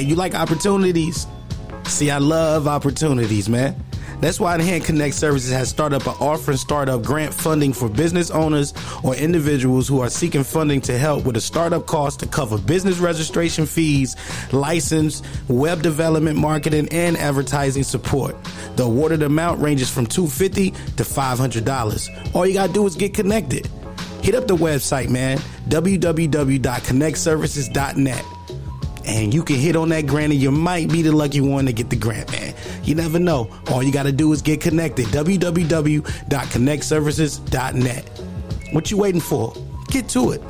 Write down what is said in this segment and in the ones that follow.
You like opportunities? See, I love opportunities, man. That's why Enhanced Connect Services has started up an offering startup grant funding for business owners or individuals who are seeking funding to help with a startup cost to cover business registration fees, license, web development, marketing, and advertising support. The awarded amount ranges from 250 to $500. All you gotta do is get connected. Hit up the website, man, www.connectservices.net and you can hit on that grant and you might be the lucky one to get the grant, man. You never know. All you got to do is get connected. www.connectservices.net. What you waiting for? Get to it.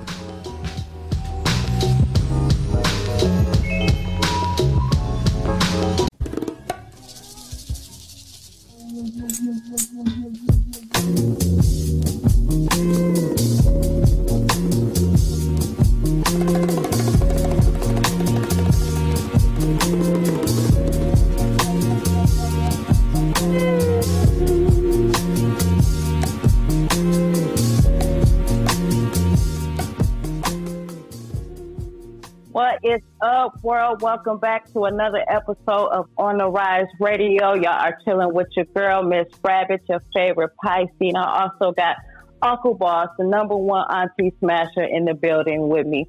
World. Welcome back to another episode of On the Rise Radio. Y'all are chilling with your girl, Miss Rabbit, your favorite Pisces. I also got Uncle Boss, the number one auntie smasher in the building with me.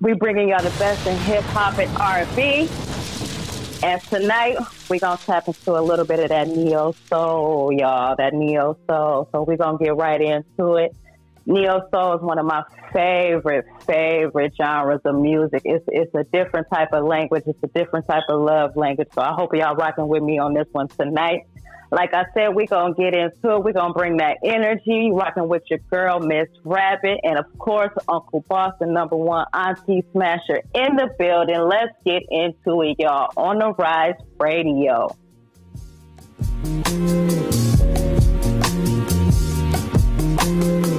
We bringing y'all the best in hip hop and R&B. And tonight we're gonna tap into a little bit of that neo soul, y'all. That neo soul. So we're gonna get right into it. Neo soul is one of my favorite, favorite genres of music. It's it's a different type of language. It's a different type of love language. So I hope y'all rocking with me on this one tonight. Like I said, we're gonna get into it. We're gonna bring that energy, rocking with your girl, Miss Rabbit, and of course, Uncle Boston, number one Auntie Smasher in the building. Let's get into it, y'all, on the Rise Radio. Everybody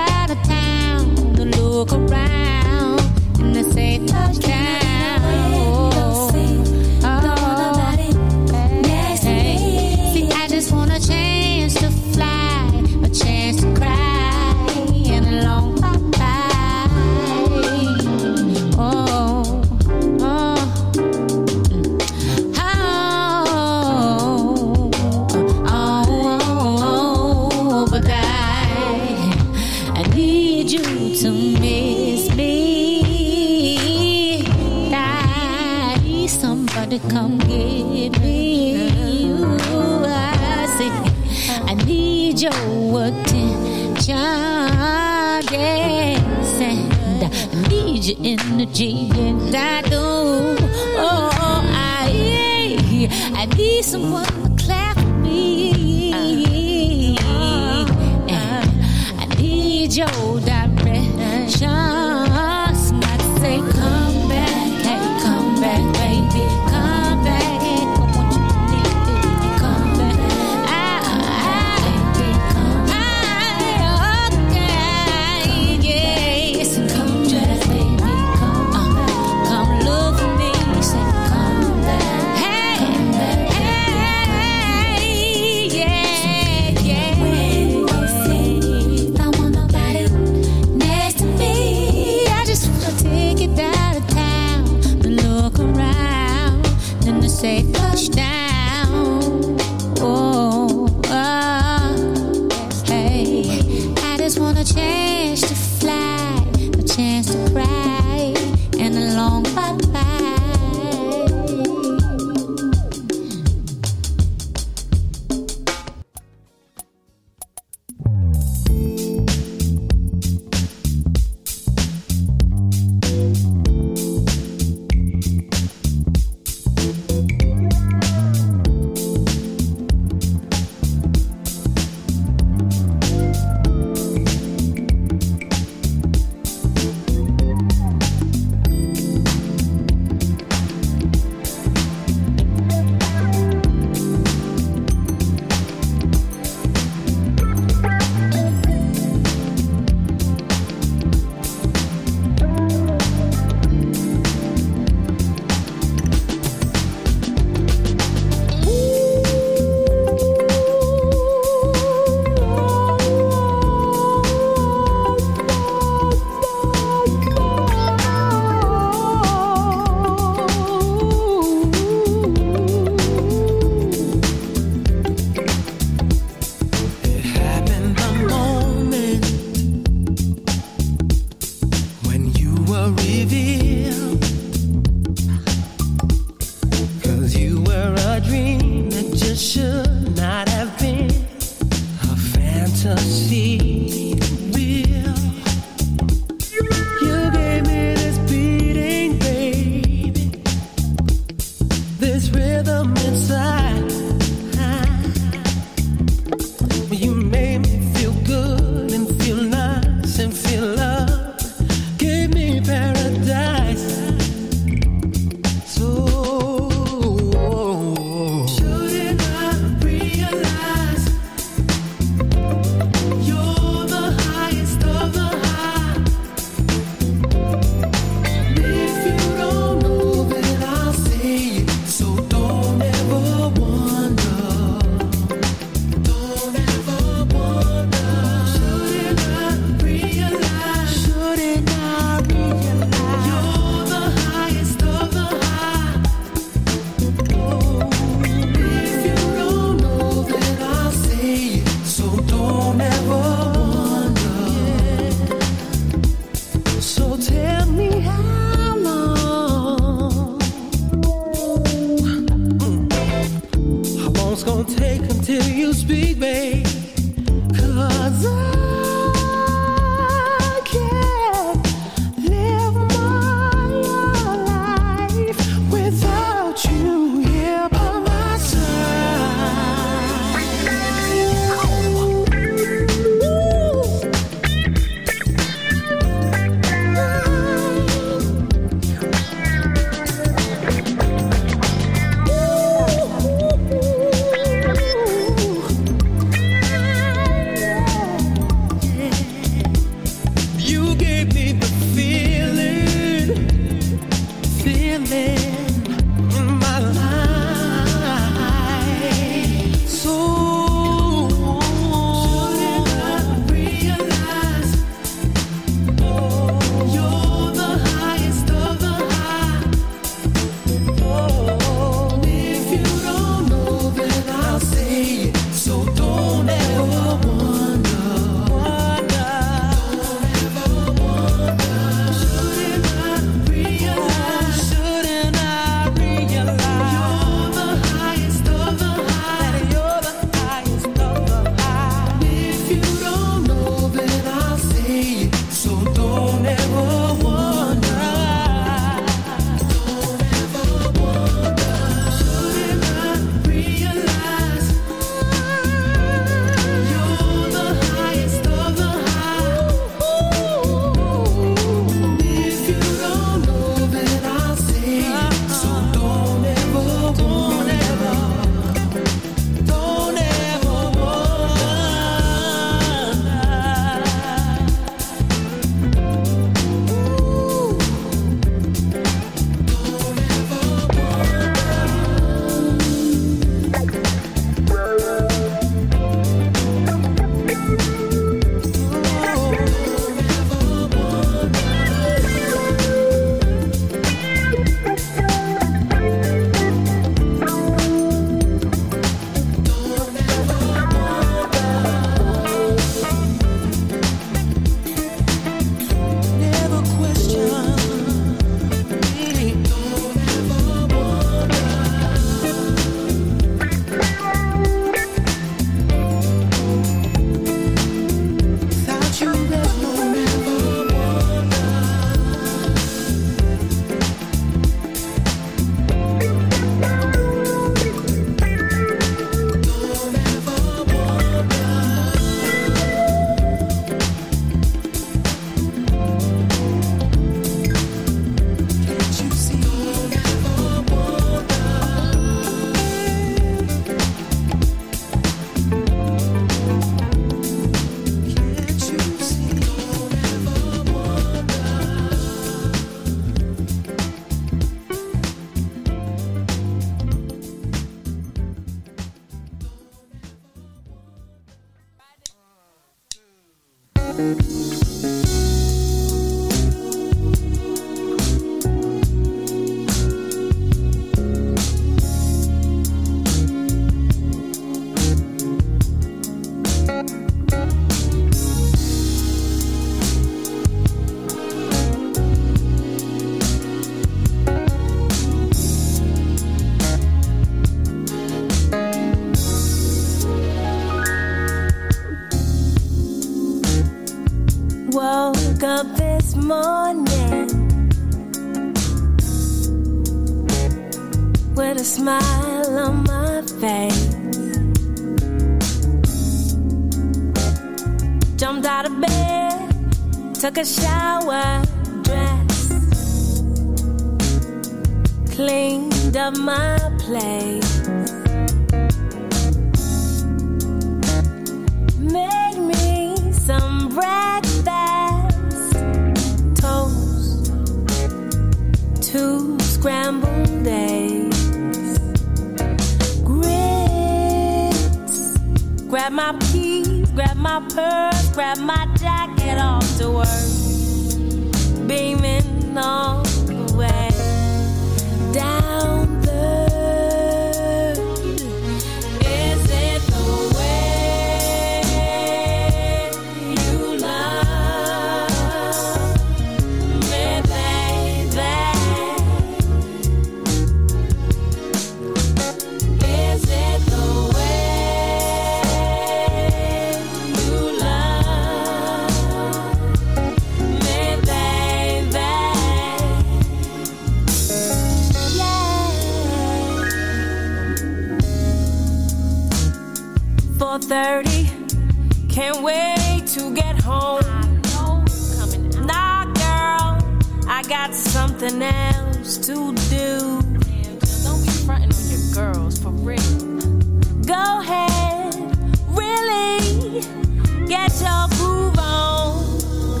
get your groove on.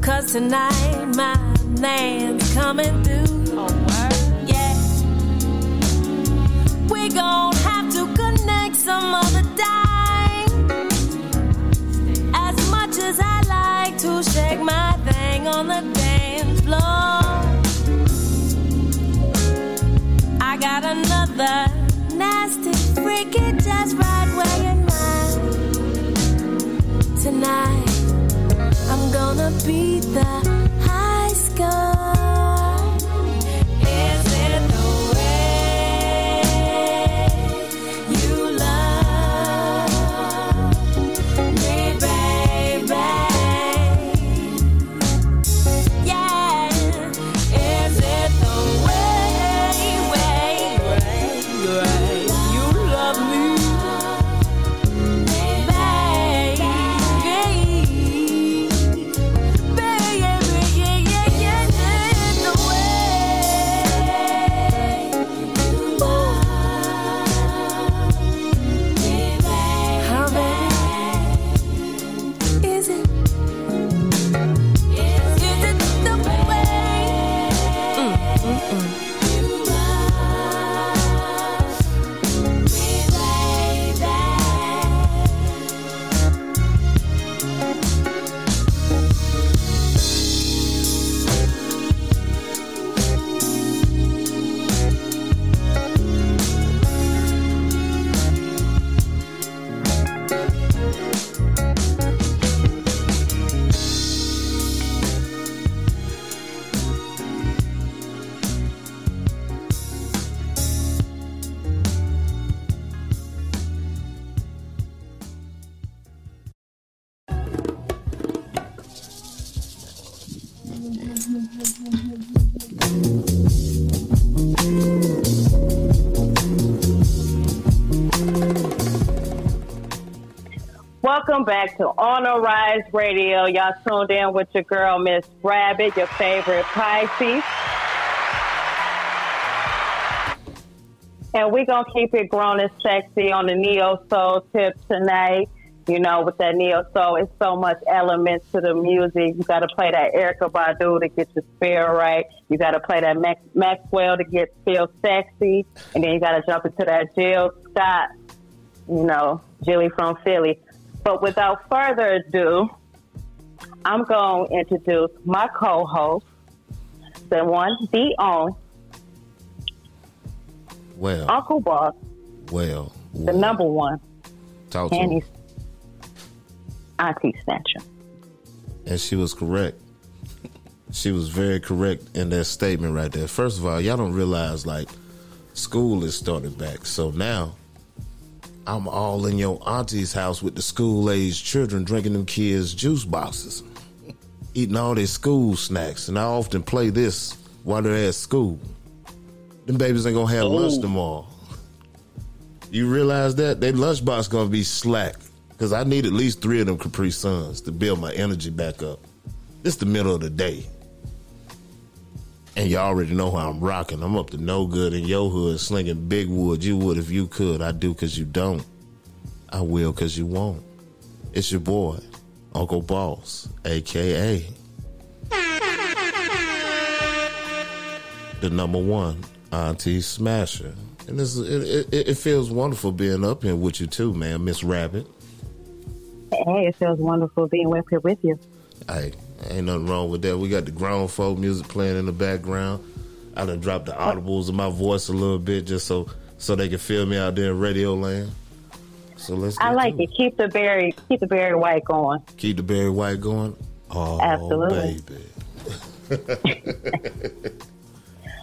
Cause tonight my man's coming through. Oh, word? Yeah. We gon' have to connect some other time. As much as I like to shake my thing on the dance floor, I got another nasty freaky just right where not. Tonight, I'm gonna beat the high score. Welcome back to Honor Rise Radio. Y'all tuned in with your girl, Miss Rabbit, your favorite Pisces. And we're going to keep it grown and sexy on the Neo Soul tip tonight. You know, with that Neo Soul, it's so much elements to the music. You got to play that Erykah Badu to get your spirit right. You got to play that Max- Maxwell to get feel sexy. And then you got to jump into that Jill Scott, you know, Jilly from Philly. But without further ado, I'm going to introduce my co-host, the one, the on, Well, Uncle Boss, well, the number one, Talk to me. auntie snatcher. And she was correct. she was very correct in that statement right there. First of all, y'all don't realize like school is starting back. So now I'm all in your auntie's house with the school age children drinking them kids' juice boxes. eating all their school snacks, and I often play this while they're at school. Them babies ain't gonna have oh. lunch tomorrow. You realize that their lunchbox gonna be slack because I need at least three of them Capri Suns to build my energy back up. It's the middle of the day. And y'all already know how I'm rocking. I'm up to no good in your hood, slinging big wood. You would if you could. I do because you don't. I will because you won't. It's your boy, Uncle Boss, aka the number one Auntie Smasher. And this, it, it, it feels wonderful being up here with you too, man, Miss Rabbit. Hey, it feels wonderful being up here with you. Hey, ain't nothing wrong with that. We got the grown folk music playing in the background. I done dropped the audibles of my voice a little bit just so so they can feel me out there in radio land. So let's. I like to it. Keep the berry, keep the Barry White going. Keep the Barry White going. Oh, Absolutely. baby.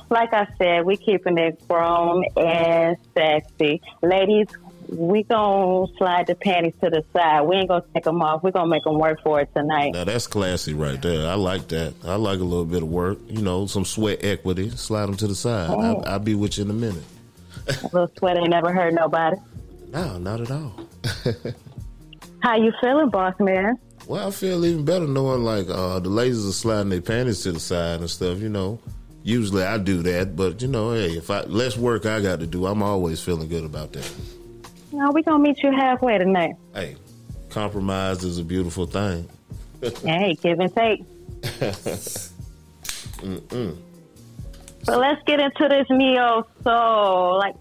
Like I said, we keeping it grown and sexy, ladies. We gonna slide the panties to the side. We ain't gonna take them off. We gonna make them work for it tonight. Now that's classy right there. I like that. I like a little bit of work. You know, some sweat equity. Slide them to the side. Oh. I, I'll be with you in a minute. A little sweat ain't never hurt nobody. No, not at all. How you feeling, boss man? Well, I feel even better knowing like uh, the ladies are sliding their panties to the side and stuff. You know, usually I do that, but you know, hey, if I less work I got to do, I'm always feeling good about that. No, we gonna meet you halfway tonight. Hey, compromise is a beautiful thing. Hey, give and take. But let's get into this neo soul. Like,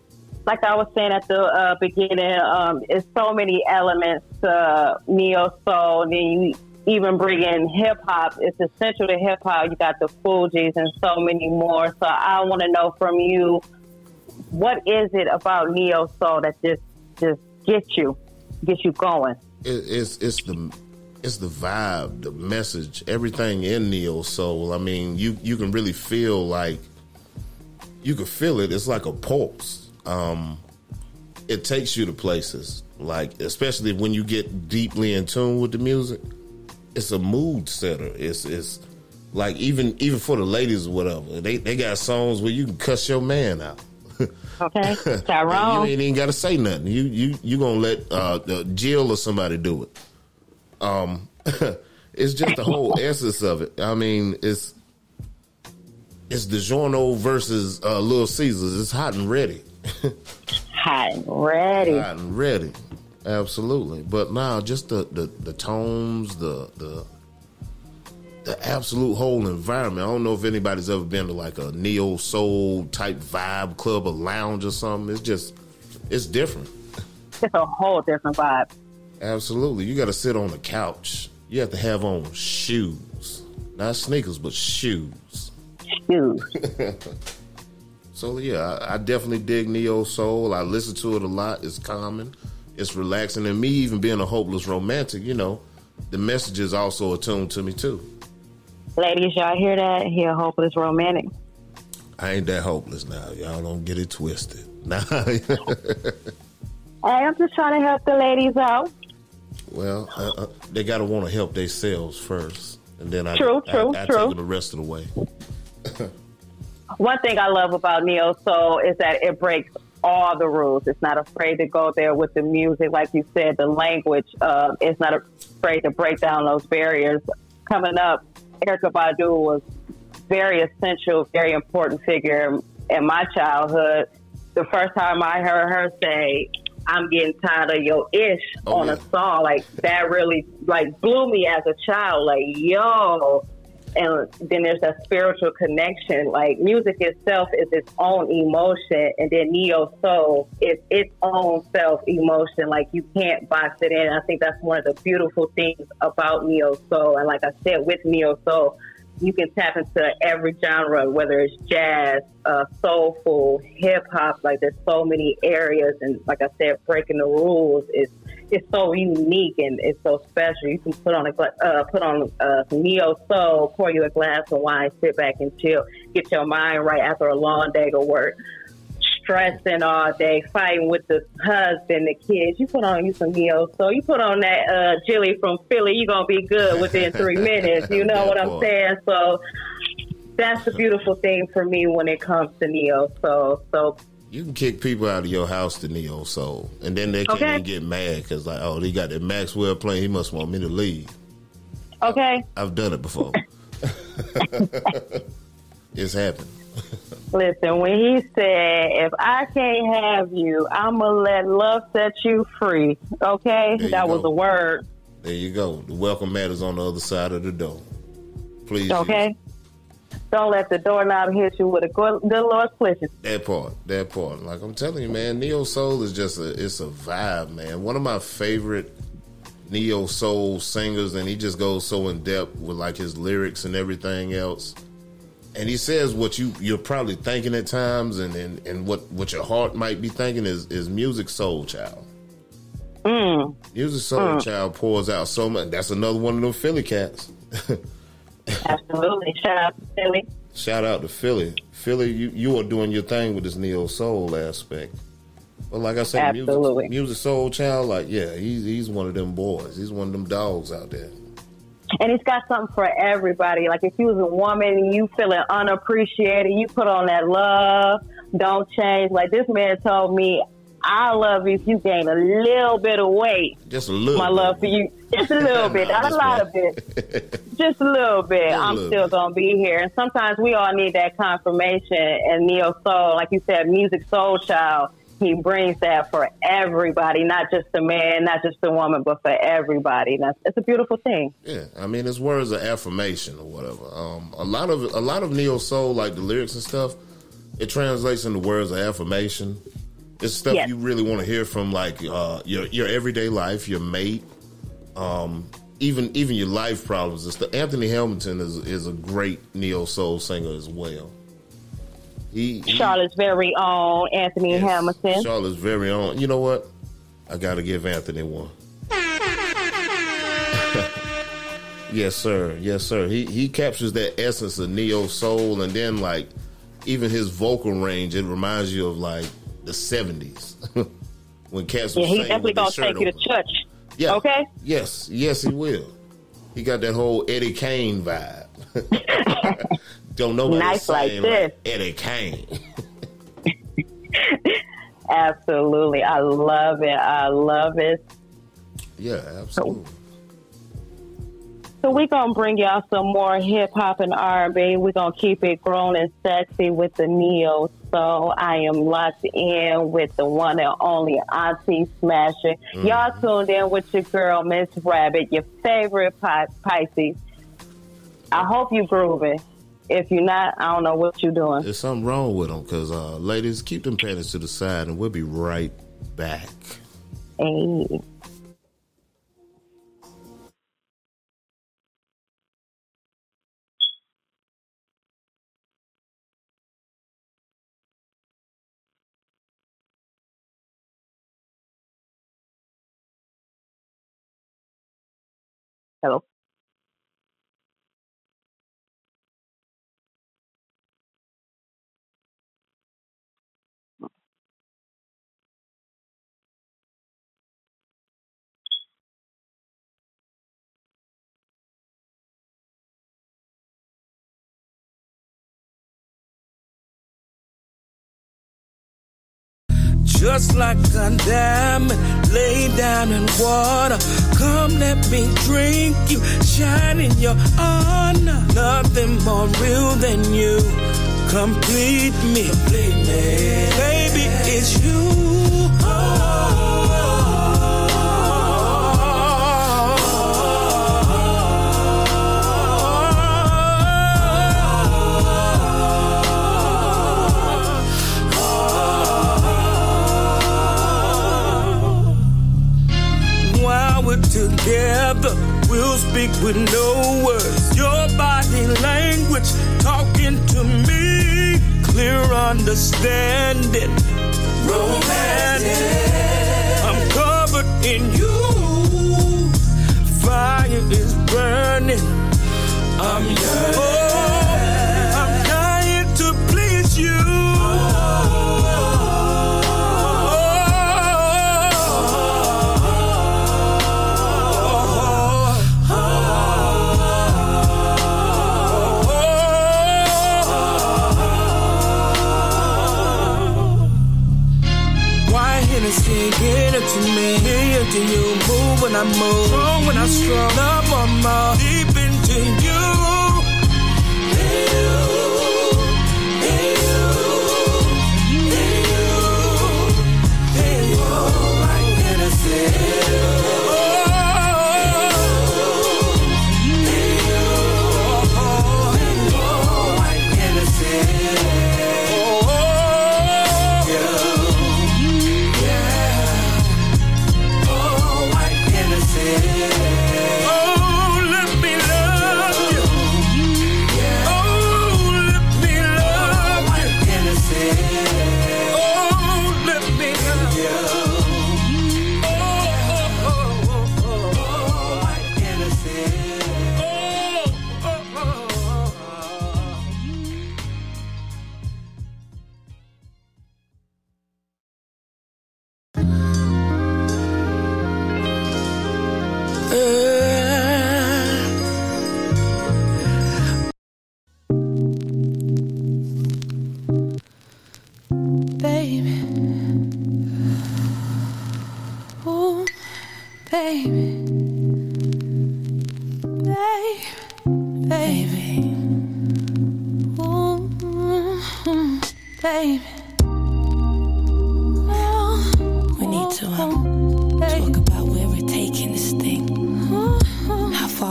like I was saying at the uh, beginning, um, it's so many elements to neo soul. Then you even bring in hip hop. It's essential to hip hop. You got the Fugees and so many more. So I want to know from you, what is it about neo soul that just just get you, get you going? it, it's it's the it's the vibe, the message, everything in neo soul. I mean, you you can really feel like you can feel it. It's like a pulse. Um, it takes you to places like, especially when you get deeply in tune with the music. It's a mood setter. It's it's like even even for the ladies or whatever. They they got songs where you can cuss your man out. Okay, Tyrone. you ain't even got to say nothing. You you you gonna let uh, Jill or somebody do it. Um, it's just the whole essence of it. I mean, it's it's DiGiorno versus uh, Little Caesars. It's hot and ready, Hot and ready. hot and ready. Absolutely. But now, just the the, the tones, the the the absolute whole environment. I don't know if anybody's ever been to like a neo soul type vibe club or lounge or something. It's just it's different. It's a whole different vibe. Absolutely. You got to sit on the couch. You have to have on shoes. Not sneakers, but shoes. Shoes. So, yeah, I, I definitely dig Neo Soul. I listen to it a lot. It's calming, it's relaxing. And me, even being a hopeless romantic, you know, the message is also attuned to me, too. Ladies, y'all hear that? He a hopeless romantic. I ain't that hopeless now. Y'all don't get it twisted. Nah. Hey, I'm just trying to help the ladies out. well, uh, uh, they got to want to help themselves first. And then I, True, I, true, I, true. take the rest of the way. One thing I love about Neo Soul is that it breaks all the rules. It's not afraid to go there with the music, like you said, the language. Uh, it's not afraid to break down those barriers. Coming up, Erykah Badu was very essential, very important figure in my childhood. The first time I heard her say, "I'm getting tired of your ish" Oh, on yeah. a song, like that really like blew me as a child. Like, yo, and then there's that spiritual connection. Like music itself is its own emotion, and then neo soul is its own self emotion. Like you can't box it in. I think that's one of the beautiful things about neo soul. And like I said, with neo soul, you can tap into every genre, whether it's jazz, uh, soulful, hip hop. Like there's so many areas, and like I said, breaking the rules is it's so unique and it's so special. You can put on a uh, put on uh, some neo soul, pour you a glass of wine, sit back and chill, get your mind right after a long day of work. stressing all day, fighting with the husband, the kids. You put on you some neo, so you put on that uh, Jilly from Philly, you're gonna be good within three minutes. You know what I'm saying? So that's the beautiful thing for me when it comes to neo. So so You can kick people out of your house to neo soul, and then they can't Okay. even get mad because like, oh, he got that Maxwell playing. He must want me to leave. okay, I've done it before. it's happened. listen. When he said, "If I can't have you, I'm gonna let love set you free," okay, There that was go. a word. There you go. The welcome mat is on the other side of the door. Please. Okay. Don't let the doorknob hit you with a good, good Lord's wishes. That part, that part. Like I'm telling you, man, neo soul is just a it's a vibe, man. One of my favorite neo soul singers, and he just goes so in depth with like his lyrics and everything else. And he says what you you're probably thinking at times, and and, and what what your heart might be thinking is is Musiq Soulchild. Mm. Musiq Soulchild pours out so much. That's another one of them Philly cats. Absolutely. Shout out to Philly. Shout out to Philly. Philly, you, you are doing your thing with this neo soul aspect. But like I said, music, Musiq Soulchild, like yeah, he's he's one of them boys. He's one of them dogs out there. And he's got something for everybody. Like if you was a woman and you feeling unappreciated, you put on that love, don't change. Like this man told me, I love you if you gain a little bit of weight. Just a little. My bit. love for you. Just a little bit, not a lot of it. Just a little bit. A I'm little still bit. gonna be here. And sometimes we all need that confirmation. And neo soul, like you said, Musiq Soulchild. He brings that for everybody, not just the man, not just the woman, but for everybody. And that's it's a beautiful thing. Yeah, I mean it's words of affirmation or whatever. Um, a lot of a lot of neo soul, like the lyrics and stuff, it translates into words of affirmation. It's stuff Yes. you really want to hear from, like uh, your your everyday life, your mate, um, even even your life problems. and stuff. Anthony Hamilton is is a great neo soul singer as well. He, he Charlotte's very own Anthony yes, Hamilton. Charlotte's very own. You know what? I got to give Anthony one. yes, sir. Yes, sir. He he captures that essence of neo soul, and then like even his vocal range, it reminds you of like the seventies when cats yeah, he's definitely gonna take you to church. Yeah. Okay. Yes. Yes, he will. He got that whole Eddie Kane vibe. Don't nobody Nice like this. Eddie Kane. Absolutely. I love it. I love it. yeah, absolutely. So we're gonna bring y'all some more hip hop and R and B. We're gonna keep it grown and sexy with the neo. So I am locked in with the one and only Auntie Smasher. Y'all tuned in with your girl Miss Rabbit, your favorite Pi- Pisces. I hope you grooving. If you're not, I don't know what you're doing. There's something wrong with them because, uh, ladies, keep them panties to the side and we'll be right back. Hey. Hello. Just like a diamond laid down in water. Come, let me drink you, shine in your honor. Nothing more real than you. Complete me, complete me. Baby, it's you.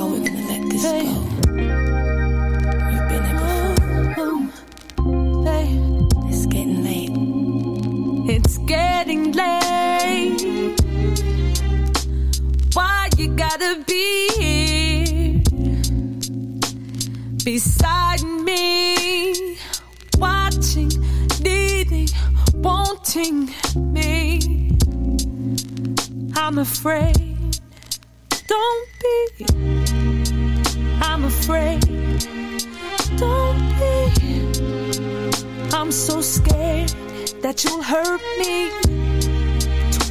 we're gonna let this go. We've been here before. Oh, oh, it's getting late. It's getting late. Why you gotta be here beside me, watching, needing, wanting me? I'm afraid. Don't I'm afraid. Don't be. I'm so scared that you'll hurt me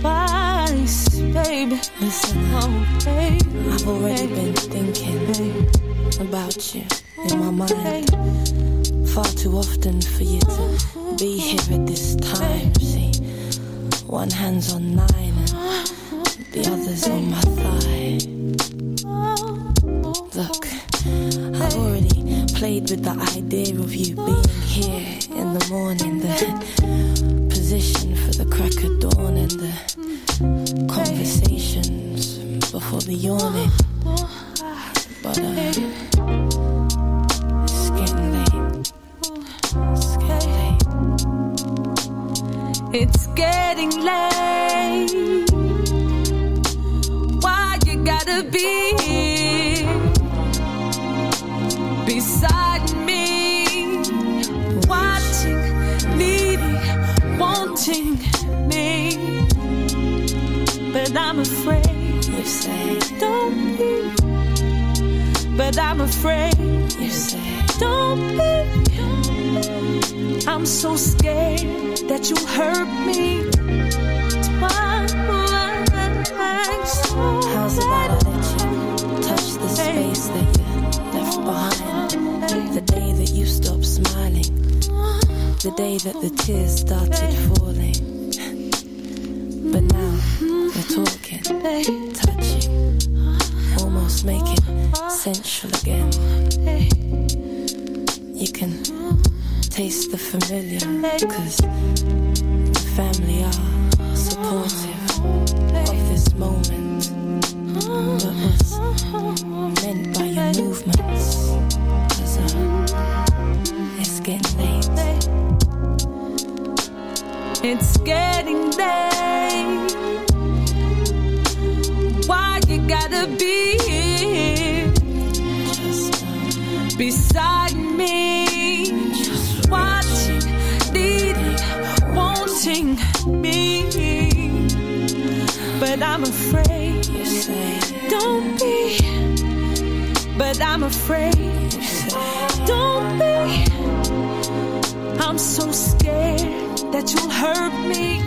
twice, baby. Listen, oh, I've already been thinking about you in my mind. Far too often for you to be here at this time. See, one hand's on nine, and the other's on my thigh. Oh, oh, oh. Look played with the idea of you being here in the morning, the position for the crack of dawn, and the conversations before the yawning. But uh, it's getting late. It's getting late. It's getting late. Why you gotta be here? beside me, watching, needing, wanting me. But I'm afraid you say, don't be. But I'm afraid you say, don't be. I'm so scared that you hurt me. How's about I let you touch the space that you left behind? the day that the tears started falling. But now we're talking, touching, almost making sensual again. You can taste the familiar, cause the family are supportive. It's getting late. Why you gotta be here beside me? Watching, needing, wanting me. But I'm afraid. Don't be. But I'm afraid. Don't be. I'm so scared that you'll hurt me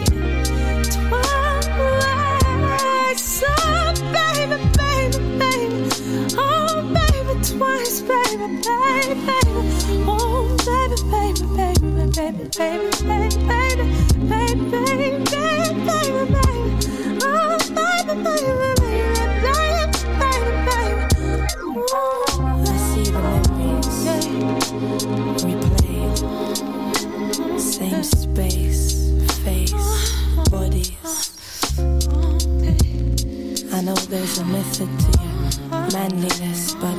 twice. Oh, baby, baby, baby. Oh, baby, twice, baby, baby, baby. Oh, baby, baby, baby, baby, baby, baby. baby. There's a method to your manliness, but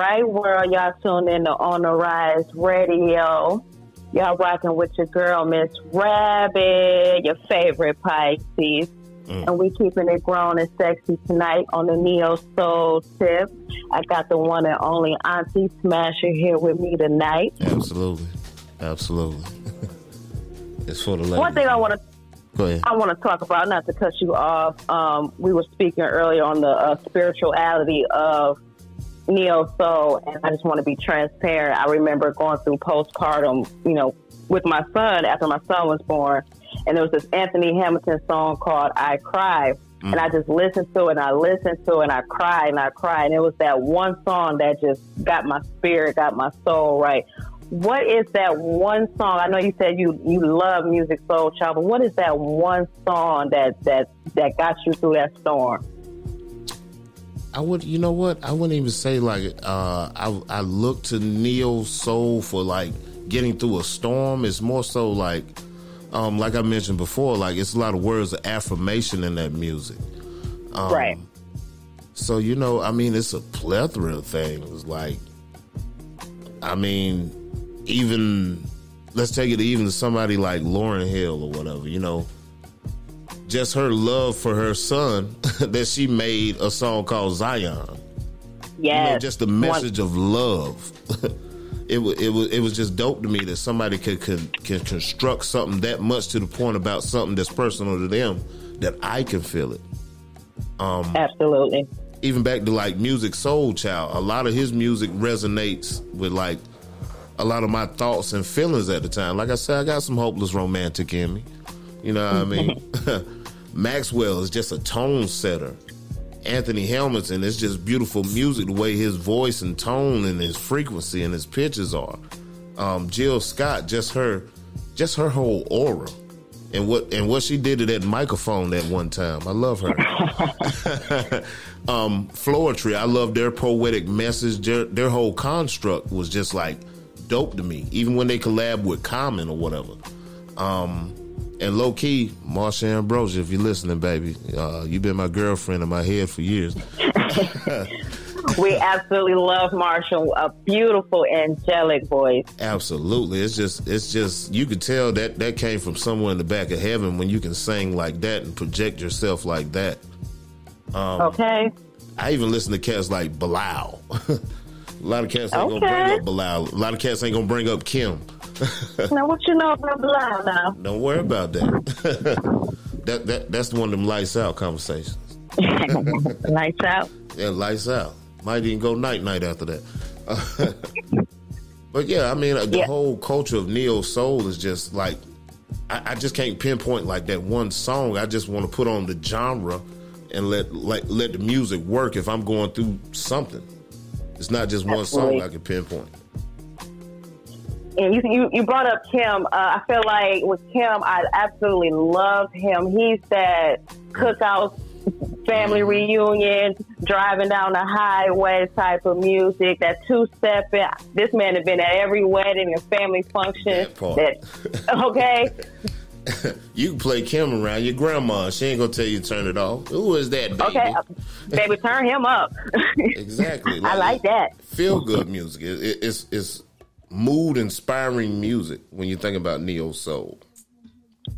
right, world, y'all tuned in to On the Rise Radio. Y'all rocking with your girl, Miss Rabbit, your favorite Pisces. And we keeping it grown and sexy tonight on the Neo Soul tip. I got the one and only Auntie Smasher here with me tonight. Absolutely. Absolutely. it's for the ladies. One thing I want to I want to talk about, not to cut you off. Um, we were speaking earlier on the uh, spirituality of neo soul, and I just want to be transparent. I remember going through postpartum, you know, with my son after my son was born, and there was this Anthony Hamilton song called "I Cry." And I mm. just listened to it and I listened to it and I cried and I cried. And it was that one song that just got my spirit, got my soul right. What is that one song? I know you said you, you love music, soul child, but what is that one song that, that, that got you through that storm? I would, you know what? I wouldn't even say like uh, I I look to neo soul for like getting through a storm. It's more so like, um, like I mentioned before, like it's a lot of words of affirmation in that music. Um, right. So you know, I mean, it's a plethora of things. Like, I mean, even let's take it even to somebody like Lauryn Hill or whatever. You know, just her love for her son that she made a song called Zion. You know, just the message of love. it was it was it was just dope to me that somebody could, could can construct something that much to the point about something that's personal to them that I can feel it. Um, Absolutely. even back to like Musiq Soulchild a lot of his music resonates with like a lot of my thoughts and feelings at the time like i said i got some hopeless romantic in me you know what i mean maxwell is just a tone setter anthony hamilton is just beautiful music the way his voice and tone and his frequency and his pitches are um, jill scott just her just her whole aura And what and what she did to that microphone that one time. I love her. um, Floetry, I love their poetic message. Their, their whole construct was just like dope to me. Even when they collab with Common or whatever. Um, and low key, Marsha Ambrosius, if you're listening, baby, uh, you've been my girlfriend in my head for years. we absolutely love Marshall. A beautiful, angelic voice. Absolutely, it's just it's just you could tell that that came from somewhere in the back of heaven when you can sing like that and project yourself like that. Um, okay. I even listen to cats like Bilal. a lot of cats ain't Okay. gonna bring up Bilal. A lot of cats ain't gonna bring up Kem. now, what you know about Bilal now? Don't worry about that. that that that's one of them lights out conversations. Lights out. Yeah, lights out. Might even go night night after that. but yeah, I mean, uh, the Yeah. whole culture of neo soul is just like I, I just can't pinpoint like that one song. I just want to put on the genre and let like let the music work. If I'm going through something, it's not just one song I can pinpoint. And you, you, you brought up Kem. Uh, I feel like with Kem, I absolutely love him. He's that cookout family reunion, driving down the highway type of music, that two stepping. This man has been at every wedding and family function. That. That- okay. You can play Kem around your grandma. She ain't gonna tell you to turn it off. Who is that, baby? Okay. uh, Baby, turn him up. Exactly. I like that. Feel good music. It, it, it's it's mood inspiring music when you think about neo soul.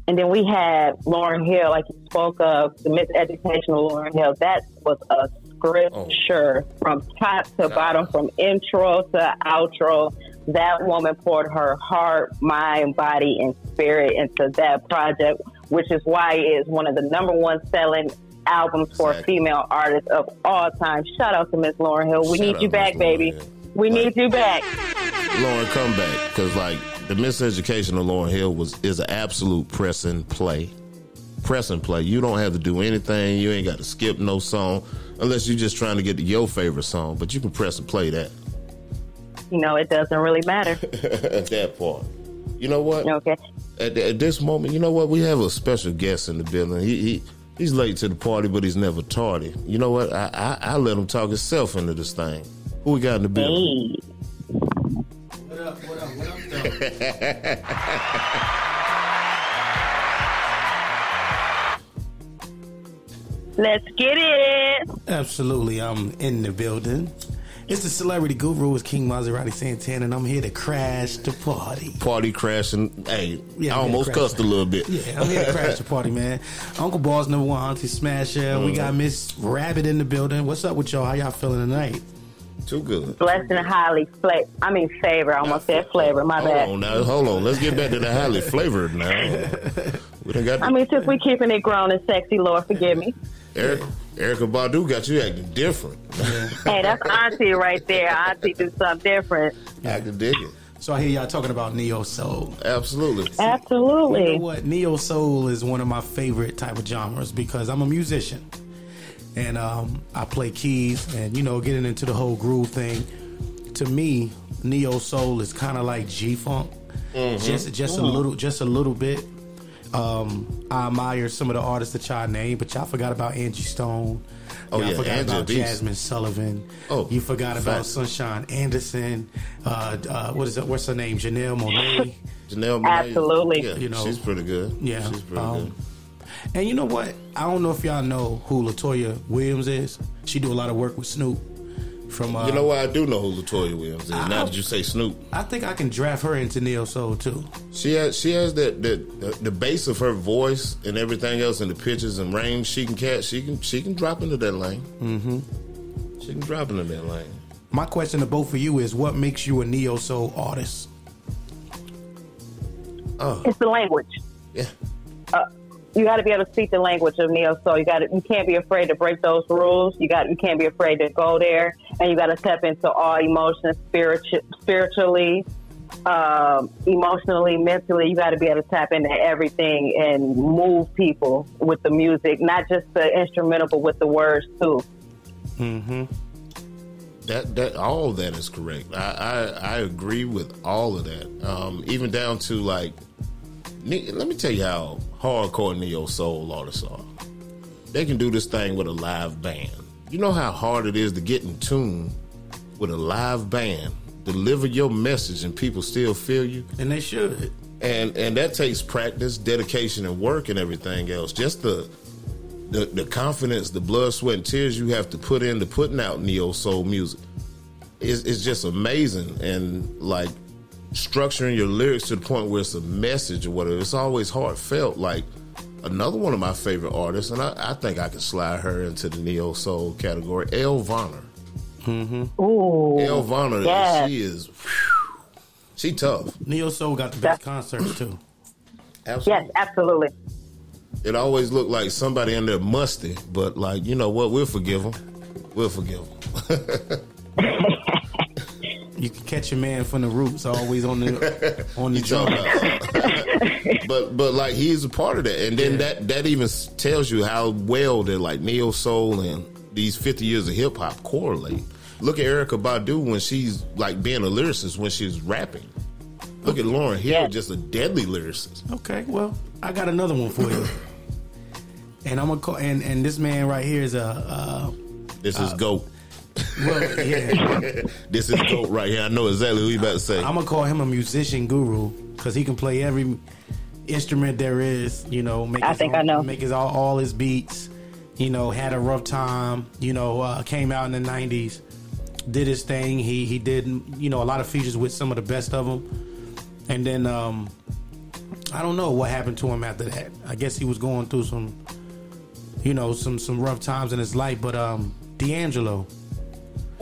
And then we had Lauryn Hill, like you spoke of, the miseducational Lauryn Hill. That was a scripture oh. from top to bottom, from intro to outro. That woman poured her heart, mind, body, and spirit into that project, which is why it is one of the number one selling albums for a Exactly. female artist of all time. Shout out to Miss Lauren Hill. We Shout need you back, baby. Hill. We Like- need you back. Lauryn, come back because like the miseducation of Lauryn Hill was is an absolute press and play. Press and play. You don't have to do anything. You ain't got to skip no song unless you're just trying to get to your favorite song. But you can press and play that You know, it doesn't really matter. at that part. You know what? Okay. at, at this moment, you know what? We have a special guest in the building. He, he he's late to the party, but he's never tardy. You know what? I, I I let him talk himself into this thing. Who we got in the building? Hey. What up? What up? What up? Let's get it. Absolutely, I'm in the building. It's the celebrity guru, it's King Maserati Santana, and I'm here to crash the party. Party crashing. Hey, Yeah, I almost here to crash cussed a little bit. Yeah, I'm here to crash the party, man. Uncle Ball's number one, Auntie Smasher. We mm-hmm. got Miss Rabbit in the building. What's up with y'all? How y'all feeling tonight? Too good. Blessed and highly flavor. I mean favor. I almost said flavor. My Hold bad. on now. Hold on. Let's get back to the highly flavored now. We done got I mean, since we keeping it grown and sexy, Lord forgive me. Eric, Erykah Badu got you acting different. Hey, that's Auntie right there. Auntie do something different. I can dig it. So I hear y'all talking about neo soul. Absolutely. You Absolutely. know what? Neo soul is one of my favorite type of genres because I'm a musician and um, I play keys and you know getting into the whole groove thing. To me, neo soul is kind of like G funk, Mm-hmm. just just a little, just a little bit. Um, I admire some of the artists that y'all named, but y'all forgot about Angie Stone. Oh, y'all yeah, forgot Angie about Beast. Jazmine Sullivan. Oh, you forgot about. Sunshine Anderson. Uh, uh, what is it? What's her name? Janelle Monae. Janelle Monae. Absolutely. Yeah, You know, she's pretty good. Yeah, She's pretty um, good. And you know what? I don't know if y'all know who Latoya Williams is. She do a lot of work with Snoop. From uh, You know what? I do know who Latoya Williams is. Now that you say Snoop, I think I can draft her into neo soul too. she has she has that that the, the base of her voice and everything else and the pitches and range she can catch. She can she can drop into that lane. Mm-hmm. She can drop into that lane. My question to both of you is, what makes you a neo soul artist? Oh. It's the language. Yeah. You got to be able to speak the language of neo soul. You got to. You can't be afraid to break those rules. You got. You can't be afraid to go there, and you got to step into all emotions, spiritual, spiritually, um, emotionally, mentally. You got to be able to tap into everything and move people with the music, not just the instrumental, but with the words too. Hmm. That that all of that is correct. I, I I agree with all of that. Um, even down to like let me tell you how hardcore neo soul artists are. They can do this thing with a live band. You know how hard it is to get in tune with a live band, deliver your message, and people still feel you. And they should. and and that takes practice, dedication, and work, and everything else. Just the the, the confidence, the blood, sweat, and tears you have to put into putting out neo soul music is is just amazing. And like structuring your lyrics to the point where it's a message or whatever. It's always heartfelt. Like another one of my favorite artists, and I, I think I can slide her into the neo soul category. Elle Varner. Mm-hmm. Ooh. Elle Varner, yes. she is. whew, she tough. Neo Soul got the best concerts too. Absolutely. Yes, absolutely. it always looked like somebody in there musty, but like you know what, we'll forgive them. We'll forgive them. You can catch a man from the roots always on the on the You talking joint. but but like he's a part of that, and then Yeah. that that even tells you how well that like neo soul and these fifty years of hip hop correlate. Look at Erykah Badu when she's like being a lyricist when she's rapping. Look at Lauryn Hill, Yeah. just a deadly lyricist. Okay, well, I got another one for you. And I'm gonna call and and this man right here is a uh, This is goat. Well, yeah. This is goat right here. I know exactly what you about to say. I'm gonna call him a musician guru because he can play every instrument there is. You know, make I his think own- I know. make his all, all his beats. You know, had a rough time. You know, uh, came out in the '90s, did his thing. He he did you know a lot of features with some of the best of them, and then um, I don't know what happened to him after that. I guess he was going through some, you know, some some rough times in his life. But um, D'Angelo,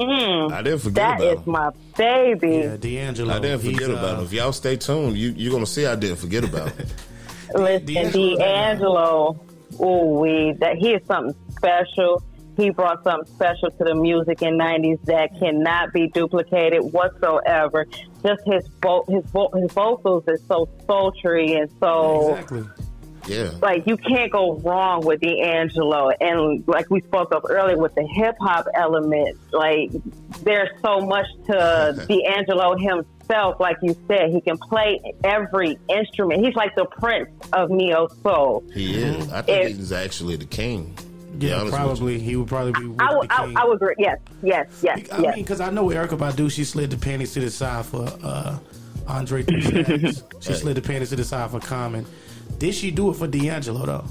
I didn't forget That about is him. my baby. yeah, D'Angelo. I didn't he's, forget about uh, him. If y'all stay tuned, you you're gonna see I didn't forget about him. Listen, D'Angelo- D'Angelo, ooh wee, that he is something special. He brought something special to the music in '90s that cannot be duplicated whatsoever. Just his vo- his vo- his vocals is so sultry and so Exactly. Yeah. like you can't go wrong with D'Angelo. And like we spoke of earlier with the hip hop element, like there's so much to D'Angelo himself. Like you said, he can play every instrument. He's like the prince of neo soul. He is. I think If- he's actually the king. Yeah, honest with probably he would probably be. With I, would- the I, king. I would agree. Yes, yes, yes, I mean, because I know Erykah Badu, she slid the panties to the side for uh, Andre She slid the panties to the side for Common. Did she do it for D'Angelo though?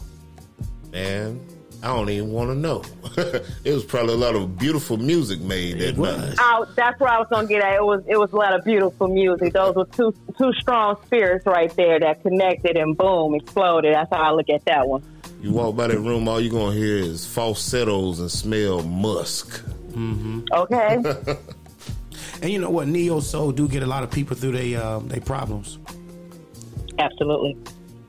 Man, I don't even want to know. it was probably a lot of beautiful music made that It night. was. I, that's where I was gonna get at. It was it was a lot of beautiful music. Those were two two strong spirits right there that connected and boom exploded. That's how I look at that one. You walk by that room, all you're going to hear is falsettos and smell musk. Okay. And you know what? Neo Soul do get a lot of people through their uh, they problems. Absolutely.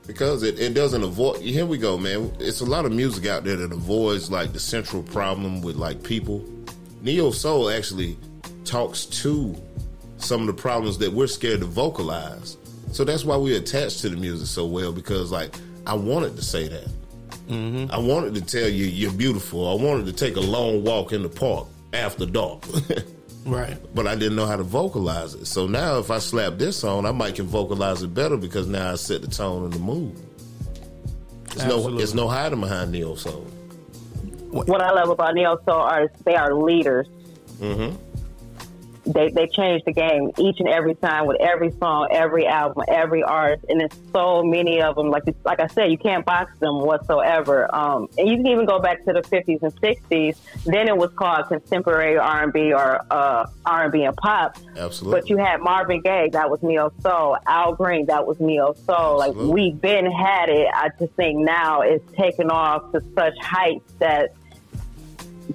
Because it, it doesn't avoid. Here we go, man. It's a lot of music out there that avoids like the central problem with like people. Neo Soul actually talks to some of the problems that we're scared to vocalize. So that's why we attach to the music so well because like I wanted to say that. Mm-hmm. I wanted to tell you you're beautiful. I wanted to take a long walk in the park after dark. Right. but I didn't know how to vocalize it. So now, if I slap this on, I might can vocalize it better because now I set the tone and the mood. It's no, Absolutely. it's no hiding behind neo soul. What I love about neo soul artists, they are leaders. Mm-hmm. They they change the game each and every time with every song, every album, every artist, and there's so many of them. Like like I said, you can't box them whatsoever. Um, and you can even go back to the 50s and 60s. Then it was called contemporary R&B or uh, R&B and pop. Absolutely. But you had Marvin Gaye, that was neo soul. Al Green, that was neo soul. Like we've been had it. I just think now it's taken off to such heights that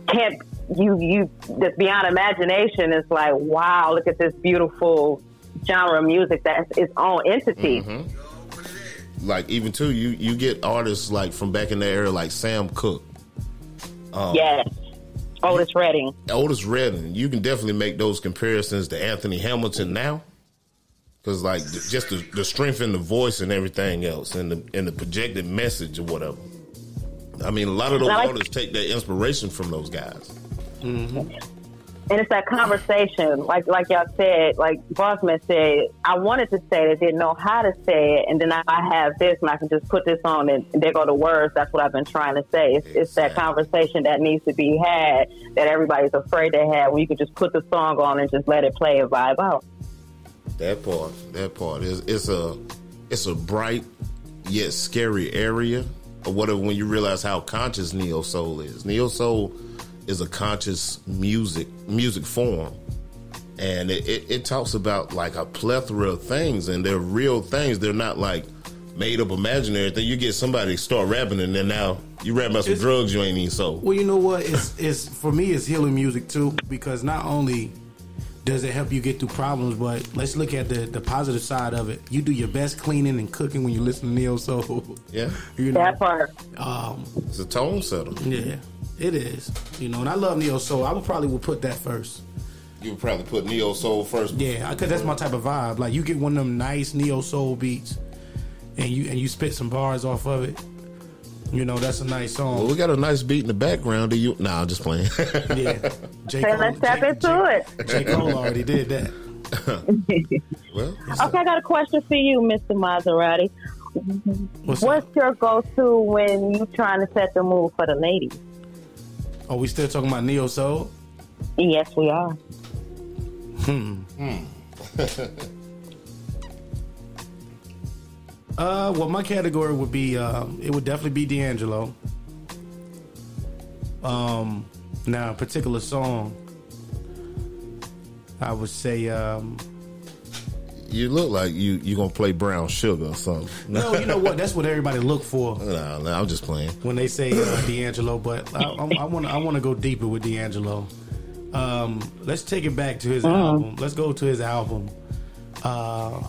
can't you you just beyond imagination. It's like wow, look at this beautiful genre of music that's its own entity. Mm-hmm. Like even too, you you get artists like from back in the era, like Sam Cooke, Yes, Otis Redding. Otis Redding. You can definitely make those comparisons to Anthony Hamilton now, because like just the, the strength in the voice and everything else, and the and the projected message or whatever. I mean, a lot of those like- artists take their inspiration from those guys. Mm-hmm. and it's that conversation, like like y'all said, like Bossman said. I wanted to say it, didn't know how to say it, and then I have this, and I can just put this on, and, there go the words. That's what I've been trying to say. It's, it's that conversation that needs to be had that everybody's afraid to have. Where you can just put the song on and just let it play and vibe out. That part, that part is it's a it's a bright yet scary area. Or whatever when you realize how conscious neo soul is. Neo soul is a conscious music music form, and it, it, it talks about like a plethora of things, and they're real things. They're not like made up imaginary thing. You get somebody to start rapping, and then now you rap about some It's- drugs you ain't even sold. Well, you know what? It's, it's for me, it's healing music too because not only does it help you get through problems, but let's look at the the positive side of it. You do your best cleaning and cooking when you listen to neo soul. Yeah, You know, That part. um, it's a tone setter. yeah, it is. You know, and I love neo soul. I would probably would put that first. You would probably put neo soul first. Yeah, because that's my type of vibe. Like you get one of them nice neo soul beats, and you and you spit some bars off of it. You know, that's a nice Well, song. we got a nice beat in the background. Do you? Nah, I'm just playing. Yeah, J. Okay, let's tap J- into it. J. Cole already did that. well, Okay, I got a question for you, Mr. Maserati. What's What's your go-to when you're trying to set the mood for the ladies? Are we still talking about neo soul? Yes, we are. Hmm. Uh, well, my category would be um, it would definitely be D'Angelo. Um, now a particular song, I would say um, you look like you you gonna play brown sugar or something. no. You know what? That's what everybody look for Nah, nah, I'm just playing. when they say uh, D'Angelo. But I want to I want to go deeper with D'Angelo. Um, let's take it back to his album. Let's go to his album. Uh,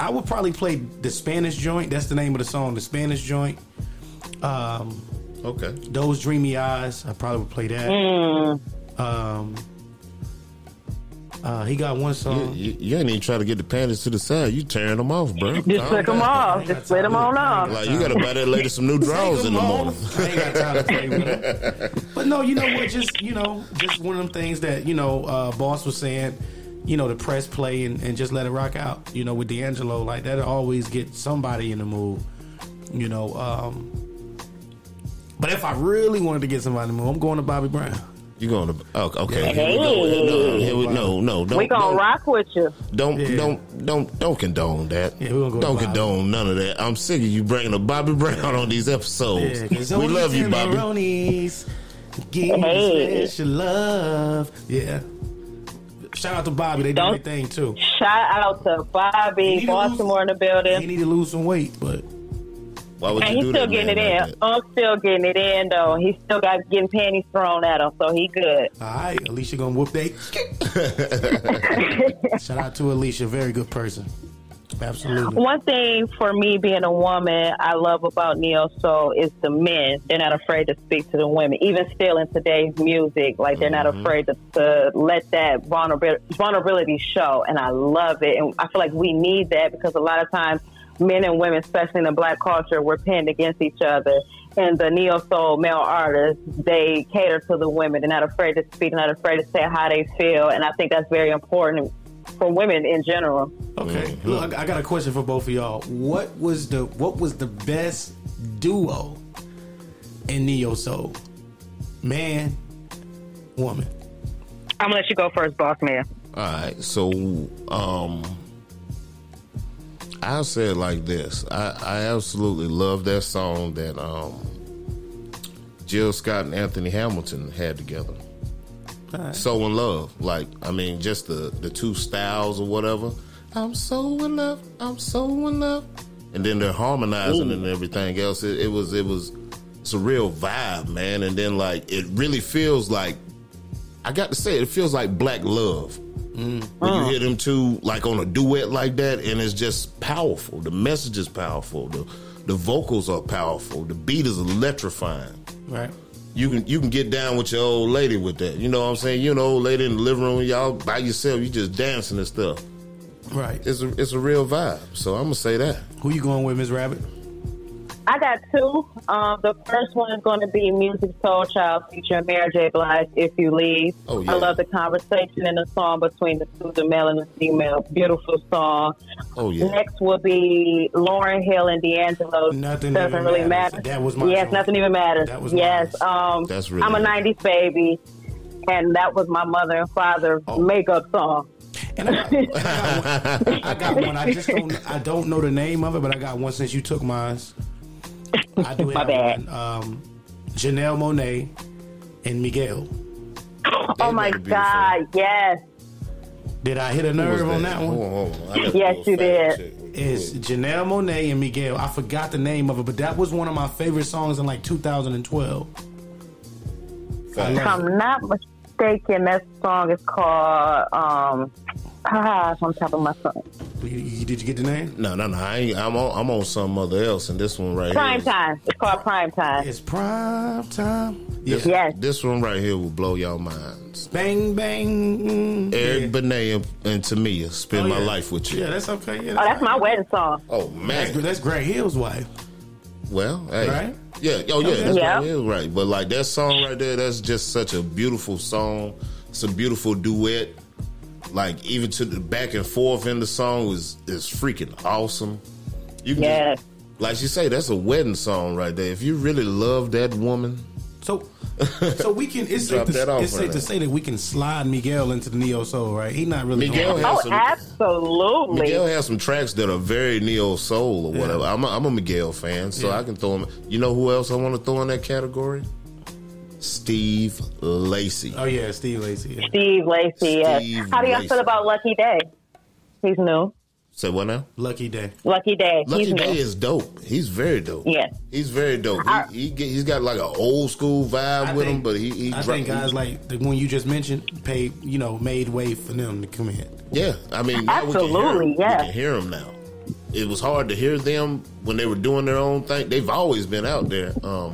I would probably play the Spanish joint. That's the name of the song, the Spanish joint. Um, Okay. Those dreamy eyes. I probably would play that. Um, uh, he got one song. you, you ain't even try to get the panties to the side. You tearing them off, bro. Just Calm flick them down. off. Just split them on off. Like you got to buy that lady some new drawers in the morning. I ain't got time to play with him. But no, you know what? Just you know, just one of them things that you know, uh, boss was saying. You know, to press play and, and just let it rock out. You know, with D'Angelo, like that always get somebody in the mood. You know, um, but if I really wanted to get somebody in the mood, I'm going to Bobby Brown. You going to? Oh, okay. Hey. Here we go. No, here we, no, no. Don't, We gonna don't, rock with you. Don't Yeah. don't don't don't condone that. Yeah, we gonna go don't Bobby. condone none of that. I'm sick of you bringing a Bobby Brown on these episodes. Yeah, 'cause we love you, Bobby. tenderonis Give Hey. me special love. Yeah. Shout out to Bobby. They do Don't- their thing too. Shout out to Bobby, need to Baltimore in the building. He building. need to lose some weight, but Why would And you he's still getting man, it like in. I'm still getting it in though. He still got getting panties thrown at him, so he good. all right, Alicia gonna whoop they. Shout out to Alicia, very good person. Absolutely. One thing for me being a woman, I love about Neo Soul is the men. They're not afraid to speak to the women, even still in today's music. Like they're not mm-hmm. afraid to, to let that vulnerability, vulnerability show, and I love it. And I feel like we need that because a lot of times, men and women, especially in the black culture, were pinned against each other. And the neo soul male artists, they cater to the women. They're not afraid to speak, they're not afraid to say how they feel, and I think that's very important for women in general. Okay, look, I got a question for both of y'all. What was the what was the best duo in Neo Soul? Man, woman. I'm gonna let you go first, boss man. All right, so um, I'll say it like this: I, I absolutely love that song that um, Jill Scott and Anthony Hamilton had together. So in love, like I mean, just the the two styles or whatever. I'm so in love. I'm so in love, and then they're harmonizing and everything else. It, it was it was it's a real vibe, man. And then like it really feels like I got to say it, it feels like black love Mm. when you hear them two like on a duet like that, and it's just powerful. The message is powerful. The the vocals are powerful. The beat is electrifying. Right. You can you can get down with your old lady with that. You know what I'm saying? You know, old lady in the living room, y'all by yourself, you just dancing and stuff. Right. It's a it's a real vibe. So I'm gonna say that. Who you going with, Miss Rabbit? I got two. Um, the first one is going to be Music Soul Child featuring Mary J. Blige, If You Leave. Oh, yeah. I love the conversation in the song between the two, the male and the female. Beautiful song. Oh yeah. Next will be Lauryn Hill and D'Angelo. Nothing Doesn't Even really Matters. matter. That was my Yes, song. nothing even matters. That was yes. Um, That's really I'm a '90s baby, and that was my mother and father's Oh. makeup song. And I got, I got one. I got one. I just don't. I don't know the name of it, but I got one since you took mine. I do My have bad. one. Um, Janelle Monae and Miguel. oh my God! Yes, Did I hit a Who was nerve on that Hold one? on, hold on. Yes, you did. It's. Janelle Monae and Miguel. I forgot the name of it, but that was one of my favorite songs in like 2012. If I'm not mistaken, that song is called um, it's on top of my tongue. You, you- did you get the name? No, no, no. I, I'm on. I'm on some other else, and this one right here. Prime time. It's called prime time. It's prime time. Yeah. This, Yes. this one right here will blow y'all minds. Bang bang. Eric yeah. Benet and, and Tamia, spend Oh, my life with you. Yeah, that's okay. Yeah, Oh, that's my wedding song. Oh man. that's Greg Hill's wife. Well, hey. Right? Yeah. Oh yeah. That's Yeah. right. Yeah, right. But like that song right there, that's just such a beautiful song. It's a beautiful duet. Like even to the back and forth in the song is is freaking awesome. You can Yes. like you say, that's a wedding song right there. If you really love that woman, So, so we can. It's Drop safe, to, that off it's safe to say that we can slide Miguel into the neo soul, right? He not really. Miguel going- has Oh, some- absolutely. Miguel has some tracks that are very neo soul or Yeah. whatever. I'm, a, I'm a Miguel fan, so Yeah. I can throw him. You know who else I want to throw in that category? Steve Lacy. Oh yeah, Steve Lacy. Yeah. Steve Lacy. Yes. How do y'all feel about Lucky Daye? He's new. Say what now? Lucky Daye. Lucky Daye. Lucky He's Day new. is dope. He's very dope. Yes. He's very dope. I- He, he get, he's got like an old school vibe I with him, but he, he I dro- think guys like the one you just mentioned paid, you know, made way for them to come in. Yeah, I mean, now we can hear Absolutely, him. yeah. We can hear them now. It was hard to hear them when they were doing their own thing. They've always been out there. Um,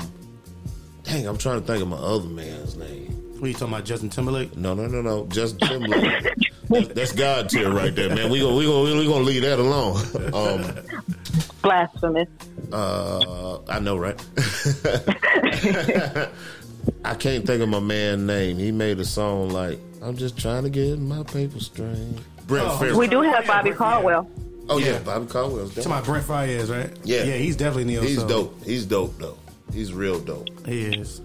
dang, I'm trying to think of my other man's name. What are you talking about, Justin Timberlake? No, no, no, no. Justin Timberlake. that's, that's God tier right there, man. We gonna we gonna we gonna leave that alone. Um, Blasphemous. uh, I know, right? I can't think of my man's name. He made a song like "I'm just trying to get my paper straight." Brent Oh, Fair. We do have Bobby Brett- Caldwell. Oh yeah, Yeah. Bobby Caldwell's dope. Talking about Brent Faiz, right? Yeah. yeah, he's definitely neo He's soul. dope. He's dope though. He's real dope. He is.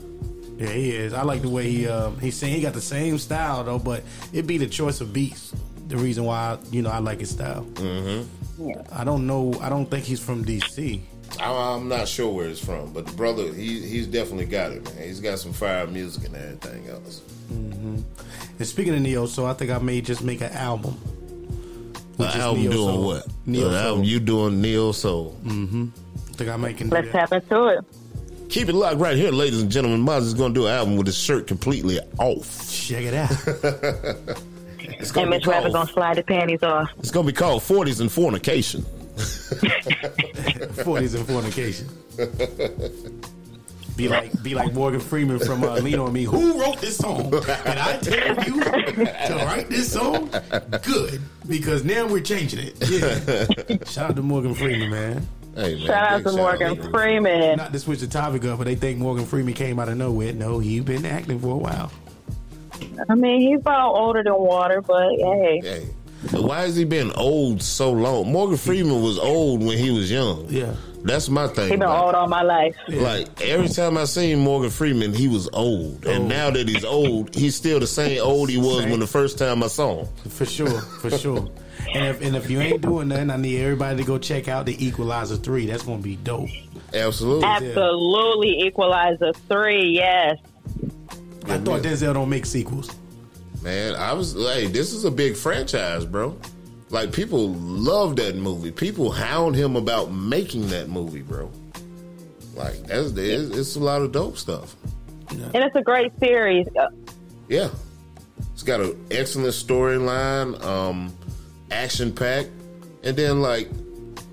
Yeah, he is. I like the way he um, he's saying he got the same style though, but it be the choice of beats. The reason why you know I like his style. Mm-hmm. I don't know. I don't think he's from DC. I, I'm not sure where he's from, but the brother, he he's definitely got it, man. He's got some fire music and everything else. Mhm. And speaking of neo so I think I may just make an album. The album neo doing soul. what? Neo the album you doing neo soul. I think I may can do Let's tap into it. Keep it locked right here, ladies and gentlemen. Maz is going to do an album with his shirt completely off. Check it out. It's going to Miss be Rabbit called. gonna slide the panties off. It's going to be called Forties and Fornication. Forties and fornication. Be like, be like Morgan Freeman from uh, Lean on Me. Who wrote this song? And I tell you to write this song? Good, because now we're changing it. Yeah. Shout out to Morgan Freeman, man. Hey man, Shout out big to Morgan to Freeman. Not to switch the topic up, but they think Morgan Freeman came out of nowhere. No, he's been acting for a while. I mean, he's about older than water, but hey, Hey, but why has he been old so long? Morgan Freeman was old when he was young. Yeah. That's my thing. he been about it. old all my life. Like every time I seen Morgan Freeman, he was old, and Old. now that he's old, he's still the same old he was Same. when the first time I saw him. For sure, for sure. And if and if you ain't doing nothing, I need everybody to go check out the Equalizer three. That's gonna be dope. Absolutely. Absolutely, Equalizer three. Yes, I thought Denzel don't make sequels. Man, I was hey, this is a big franchise, bro. Like people love that movie. People hound him about making that movie, bro. Like that's it's, it's a lot of dope stuff. and it's a great series. Yeah, it's got an excellent storyline, um, action packed, and then like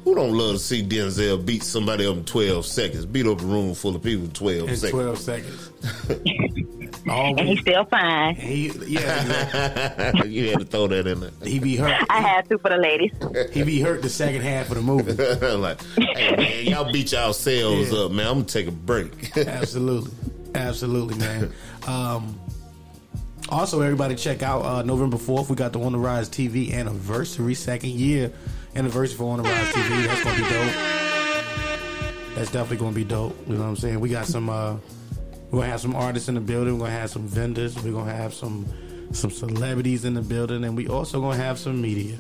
Who don't love to see Denzel beat somebody up in 12 seconds? Beat up a room full of people in 12 In seconds. 12 seconds. And he's still fine. He, yeah, you had to throw that in there. he be hurt. I had to for the ladies. He be hurt the second half of the movie. like, hey man, y'all beat yourselves Yeah. up, man. I'm gonna take a break. Absolutely, absolutely, man. Um, also, everybody check out uh, November fourth. We got the On the Rise TV anniversary, second year anniversary for On the Rise TV. That's gonna be dope. That's definitely gonna be dope. You know what I'm saying? We got some. Uh, we're gonna have some artists in the building. We're gonna have some vendors. We're gonna have some some celebrities in the building, and we also gonna have some media.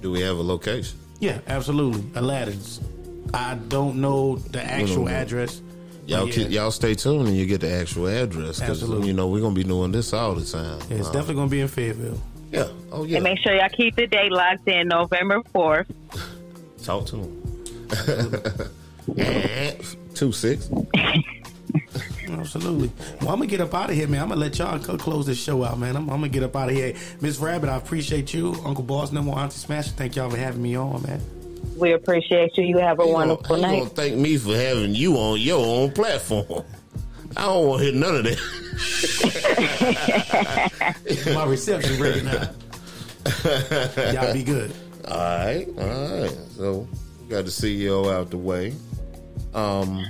Do we have a location? Yeah, absolutely. Aladdin's. I don't know the actual know. address. Y'all but keep, y'all stay tuned and you get the actual address. 'cause, Absolutely. You know we're gonna be doing this all the time. Yeah, it's Uh, definitely gonna be in Fayetteville. yeah. Oh yeah. And make sure y'all keep the date locked in November 4th. Talk to him. Two six. Absolutely. Well, I'm gonna get up out of here, man. I'm gonna let y'all co- close this show out, man. I'm, I'm gonna get up out of here. Miss Rabbit, I appreciate you, Uncle Boss, no more Auntie Smash. Thank y'all for having me on, man. We appreciate you. You have a You wonderful gonna, you night. gonna thank me for having you on your own platform. I don't want to hear none of that. My reception breaking up. Y'all be good. All right, all right. So we got the CEO out the way. Um.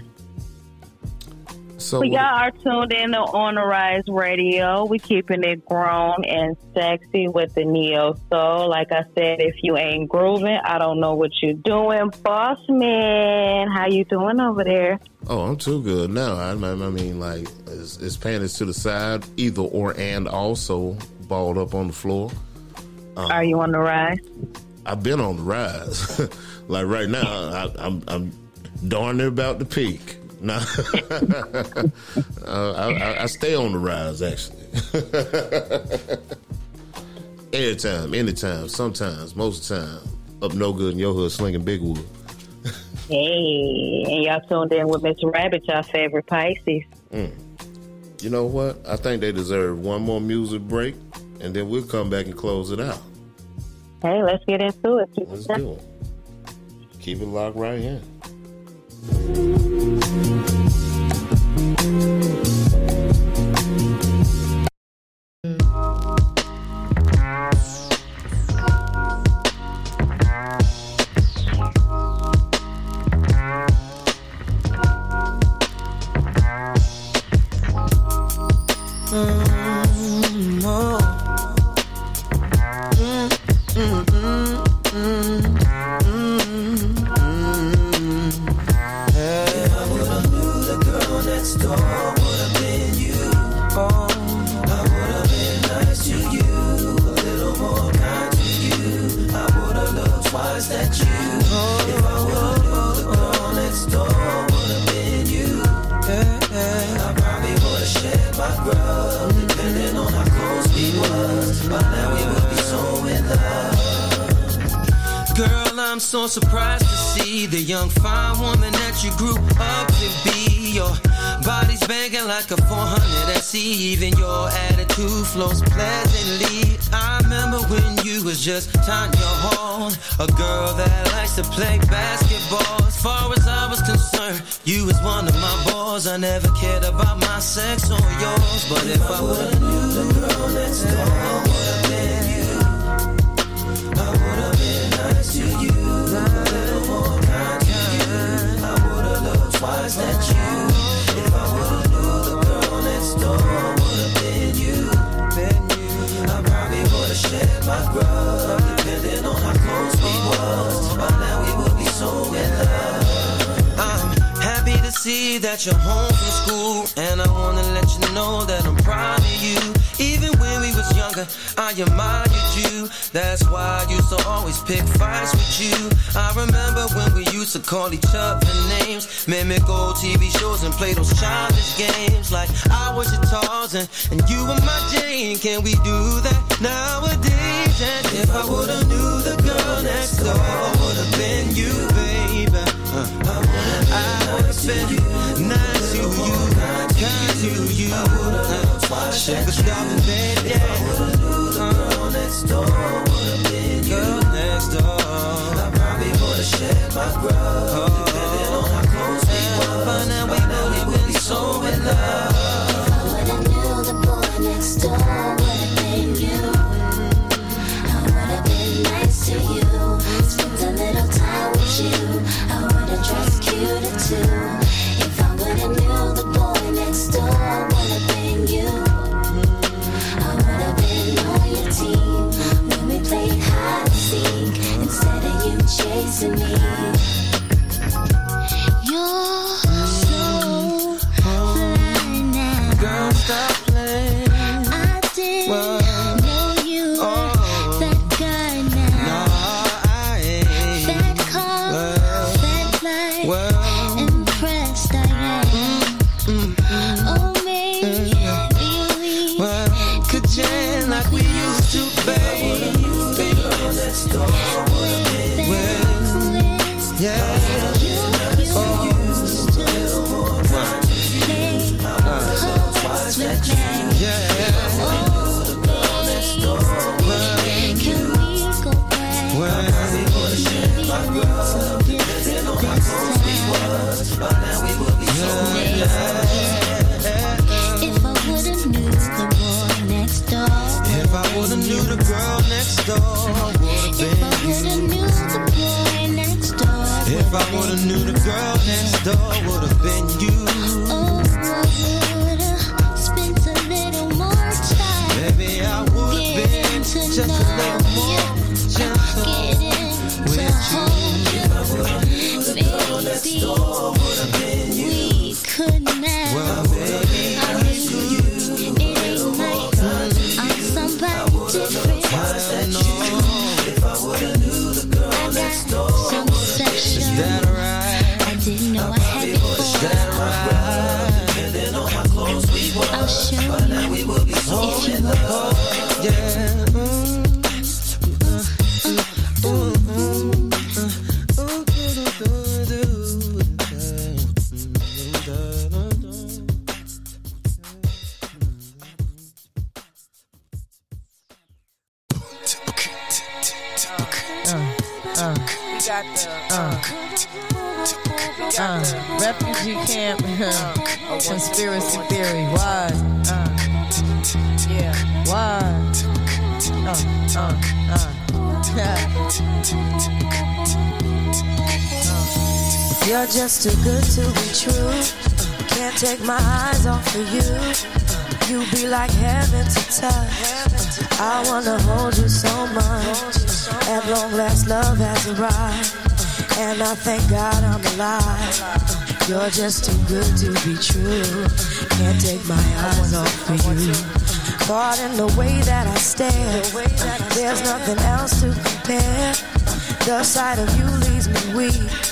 So y'all are tuned in to On the Rise Radio. We keeping it grown and sexy with the Neo Soul. Like I said, if you ain't grooving, I don't know what you're doing. Boss man, how you doing over there? oh, I'm too good now. I, I mean, like, it's, it's panties to the side, either or, and also balled up on the floor. Um, are you on the rise? I've been on the rise. like right now, I, I'm I'm darn near about to peak. Now, uh, I, I, I stay on the rise actually. Anytime, anytime, sometimes, most of the time, up no good in your hood slinging big wood. Hey, and y'all tuned in with Miss Rahbit, y'all favorite Pisces. You know what? I think they deserve one more music break, and then we'll come back and close it out. Hey, let's get into it. Let's do it. Keep it locked right here. Girl, I remember when we used to call each other names, mimic old TV shows and play those childish games. Like I was your Tarzan and you were my Jane. Can we do that nowadays? And if I would've knew the girl next door would've been you, baby. Uh, I would've been nice to you, kind to you. Uh, a stop in bed, yeah. Girl next door would've been you. Girl next door to shed my grudge. Depending on how close we were, now we know we will be so in love. Chasing me. I didn't know I had right. I'll show you if you. Just too good to be true. Can't take my eyes off of you. You be like heaven to touch. I wanna hold you so much. At long last, love has arrived. And I thank God I'm alive. You're just too good to be true. Can't take my eyes off of you. Caught in the way that I stare. There's nothing else to compare. The sight of you leaves me weak.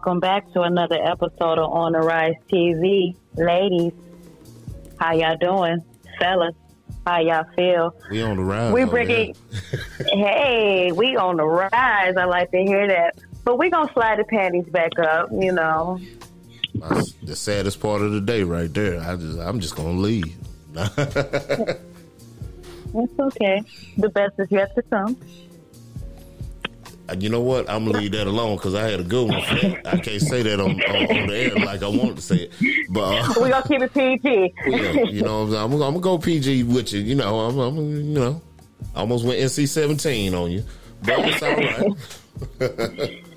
Welcome back to another episode of On the Rise TV. Ladies, how y'all doing? Fellas, how y'all feel? We on the rise. We over bringing, hey, we on the rise. I like to hear that. But we gonna slide the panties back up, you know. That's the saddest part of the day, right there. I just, I'm just gonna leave. It's okay. The best is yet to come. You know what? I'm gonna leave that alone because I had a good one. I can't say that on, on, on the air like I wanted to say it, but uh, We gonna keep it PG. yeah, you know, what I'm, I'm, I'm gonna go PG with you. You know, I'm, I'm you know, almost went NC 17 on you, but it's all right.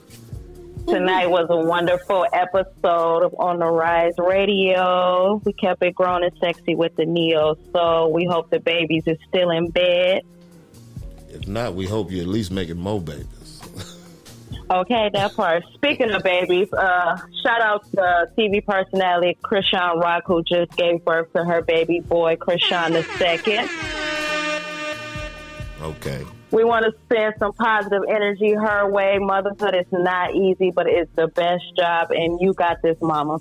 Tonight was a wonderful episode of On the Rise Radio. We kept it grown and sexy with the Neo. So we hope the babies are still in bed. If not, we hope you at least making more babies. Okay, that part. Speaking of babies, uh, shout out to TV personality Chrisean Rock, who just gave birth to her baby boy, Chrisean the second. Okay. We want to send some positive energy her way. Motherhood is not easy, but it's the best job, and you got this, mama.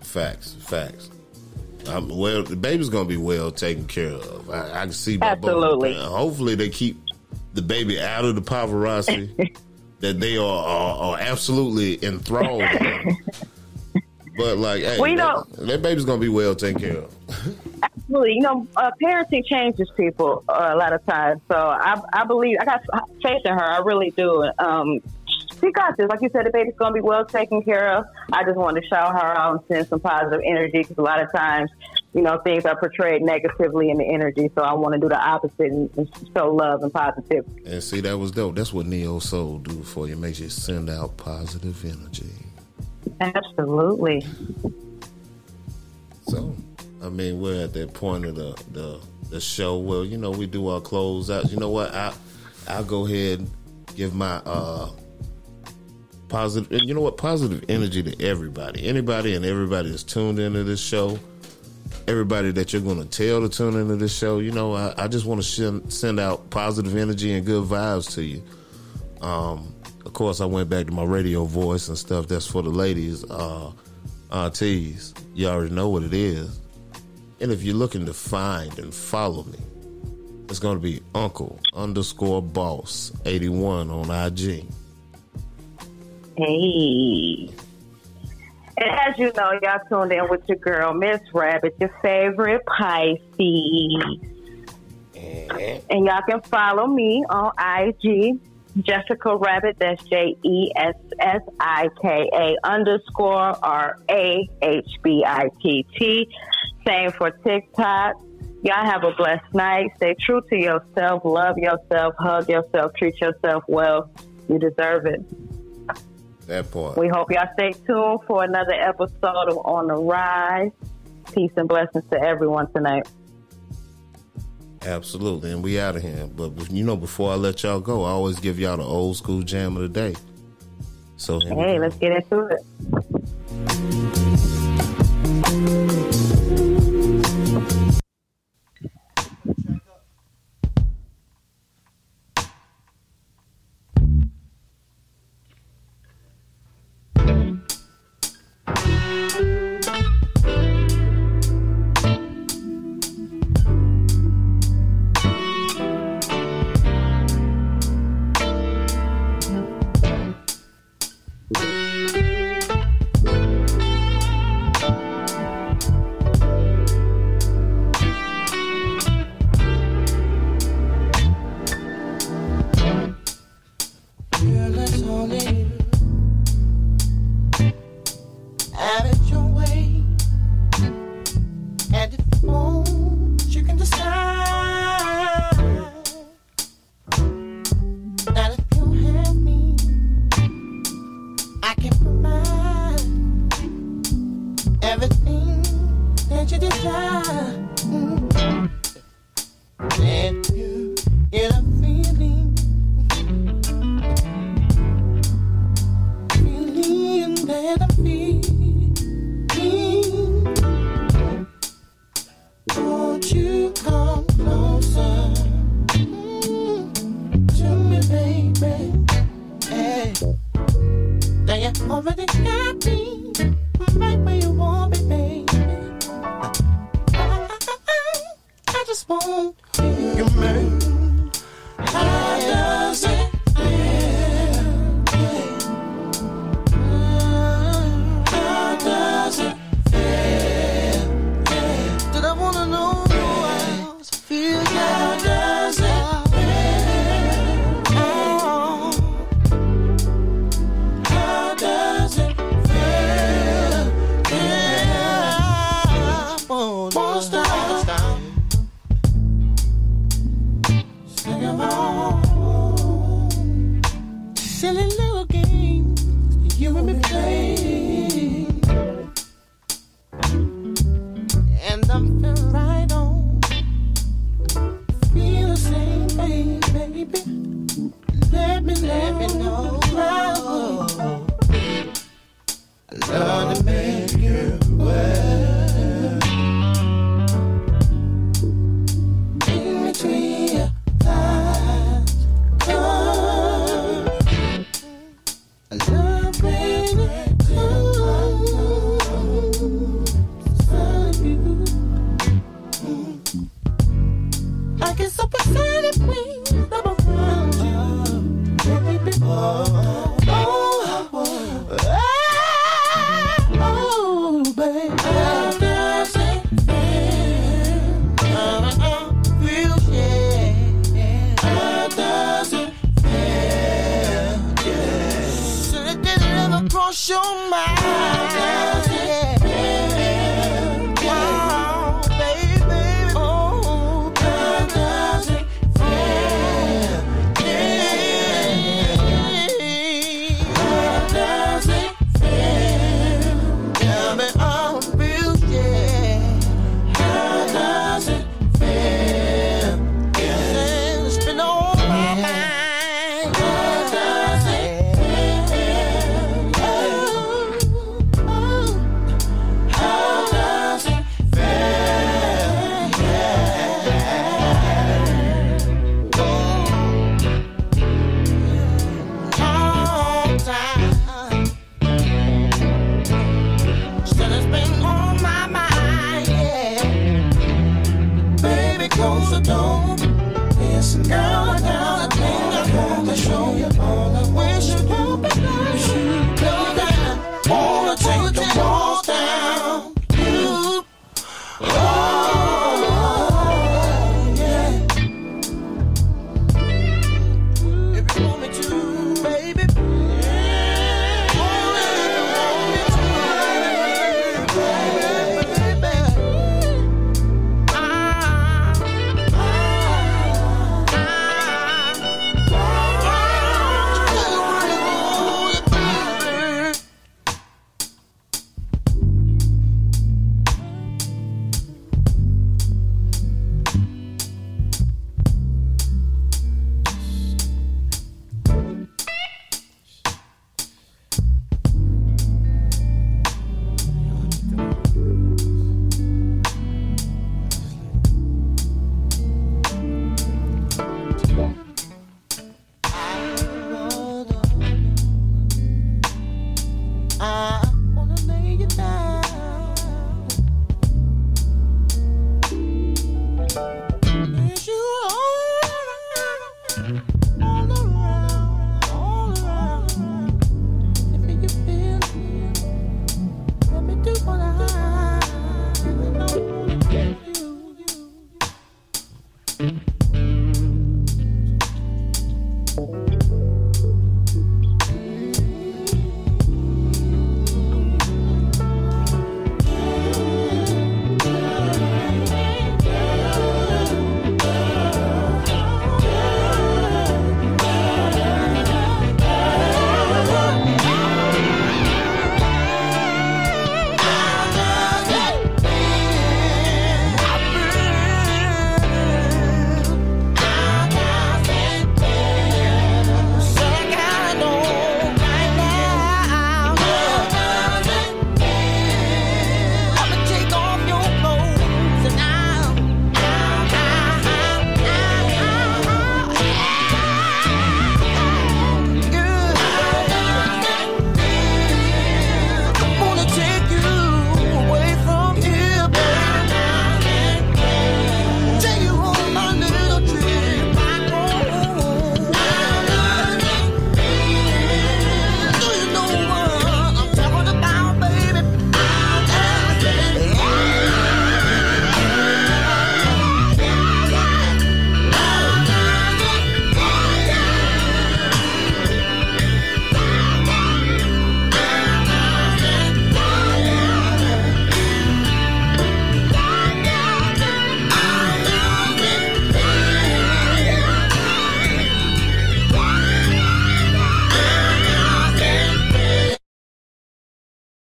Facts, facts. Um, well, the baby's gonna be well taken care of. I, I can see by both. Absolutely. Uh, Hopefully, they keep the baby out of the paparazzi that they are, are, are absolutely enthralled. in. But like, hey, We that, that baby's gonna be well taken care of. Absolutely. You know, uh, parenting changes people uh, a lot of times. So I, I believe, I got faith in her. I really do. Um, she got this. Like you said, the baby's going to be well taken care of. I just wanted to shout her out and send some positive energy because a lot of times, you know, things are portrayed negatively in the energy. So I want to do the opposite and, and show love and positivity. And see, that was dope. That's what Neo Soul do for you. Makes you send out positive energy. Absolutely. So, I mean, we're at that point of the the, the show where you know we do our close closeouts. You know what? I I'll go ahead and give my uh positive. and You know what? Positive energy to everybody, anybody, and everybody that's tuned into this show. Everybody that you're going to tell to tune into this show, you know, I, I just want to send, send out positive energy and good vibes to you. Um, of course, I went back to my radio voice and stuff. That's for the ladies, uh, aunties. You already know what it is. And if you're looking to find and follow me, it's going to be Uncle underscore Boss 81 on IG. Hey. And as you know, y'all tuned in with your girl, Miss Rahbit, your favorite Pisces. And y'all can follow me on IG, Jessica Rabbit. That's J E S S I K A underscore R A H B I T T. Same for TikTok. Y'all have a blessed night. Stay true to yourself. Love yourself. Hug yourself. Treat yourself well. You deserve it. That part. We hope y'all stay tuned for another episode of On the Rise. Peace and blessings to everyone tonight. Absolutely. And we out of here. But, you know, before I let y'all go, I always give y'all the old school jam of the day. So, Hey, let's get into it.